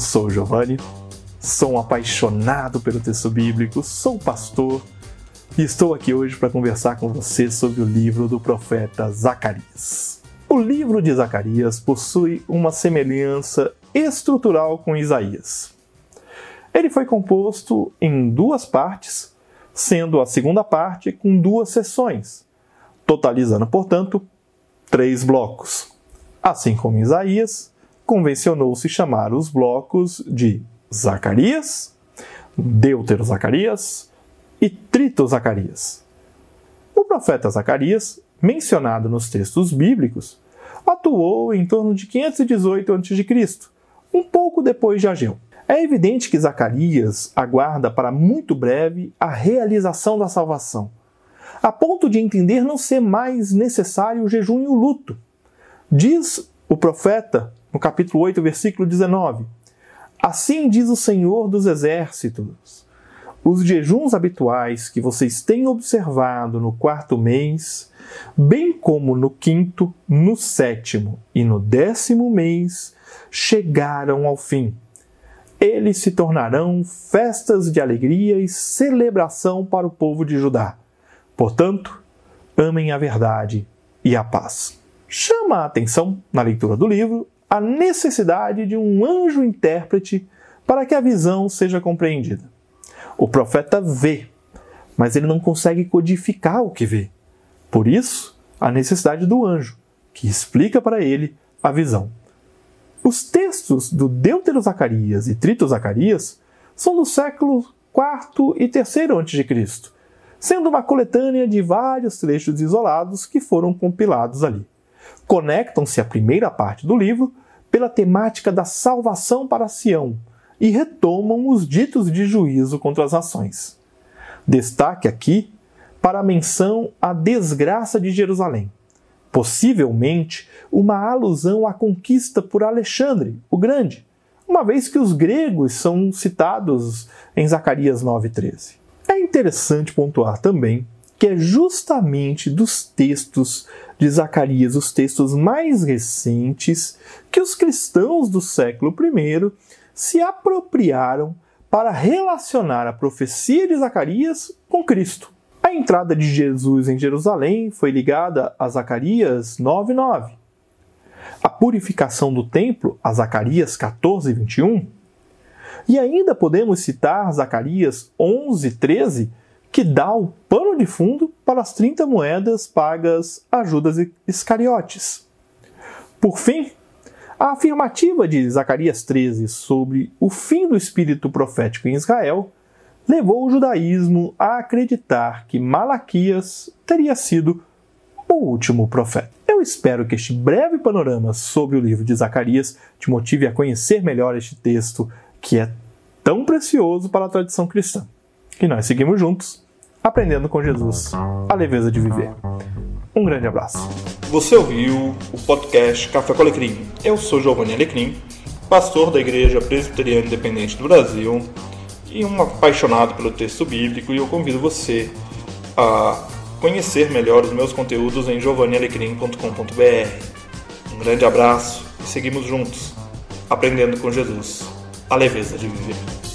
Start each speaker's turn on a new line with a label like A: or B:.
A: sou Giovanni, sou um apaixonado pelo texto bíblico, sou pastor e estou aqui hoje para conversar com você sobre o livro do profeta Zacarias. O livro de Zacarias possui uma semelhança estrutural com Isaías. Ele foi composto em duas partes, sendo a segunda parte com duas sessões, totalizando, portanto, três blocos. Assim como Isaías, convencionou-se chamar os blocos de Zacarias, Deutero Zacarias e Trito Zacarias. O profeta Zacarias, mencionado nos textos bíblicos, atuou em torno de 518 a.C., um pouco depois de Ageu. É evidente que Zacarias aguarda para muito breve a realização da salvação, a ponto de entender não ser mais necessário o jejum e o luto. Diz o profeta no capítulo 8, versículo 19: Assim diz o Senhor dos Exércitos: os jejuns habituais que vocês têm observado no quarto mês, bem como no quinto, no sétimo e no décimo mês, chegaram ao fim. Eles se tornarão festas de alegria e celebração para o povo de Judá. Portanto, amem a verdade e a paz. Chama a atenção, na leitura do livro, a necessidade de um anjo intérprete para que a visão seja compreendida. O profeta vê, mas ele não consegue codificar o que vê. Por isso, a necessidade do anjo, que explica para ele a visão. Os textos do Deutero Zacarias e Trito Zacarias são do século IV e III a.C., sendo uma coletânea de vários trechos isolados que foram compilados ali conectam-se à primeira parte do livro pela temática da salvação para Sião e retomam os ditos de juízo contra as nações. Destaque aqui para a menção à desgraça de Jerusalém, possivelmente uma alusão à conquista por Alexandre o Grande, uma vez que os gregos são citados em Zacarias 9,13. É interessante pontuar também que é justamente dos textos de Zacarias, os textos mais recentes, que os cristãos do século I se apropriaram para relacionar a profecia de Zacarias com Cristo. A entrada de Jesus em Jerusalém foi ligada a Zacarias 9:9. A purificação do templo, a Zacarias 14:21. E ainda podemos citar Zacarias 11:13 que dá o pano de fundo para as 30 moedas pagas a Judas Iscariotes. Por fim, a afirmativa de Zacarias 13 sobre o fim do espírito profético em Israel levou o judaísmo a acreditar que Malaquias teria sido o último profeta. Eu espero que este breve panorama sobre o livro de Zacarias te motive a conhecer melhor este texto que é tão precioso para a tradição cristã. E nós seguimos juntos aprendendo com Jesus a leveza de viver. Um grande abraço.
B: Você ouviu o podcast Café com Alecrim. Eu sou Giovanni Alecrim, pastor da Igreja Presbiteriana Independente do Brasil e um apaixonado pelo texto bíblico e eu convido você a conhecer melhor os meus conteúdos em giovannialecrim.com.br. Um grande abraço e seguimos juntos, aprendendo com Jesus a leveza de viver.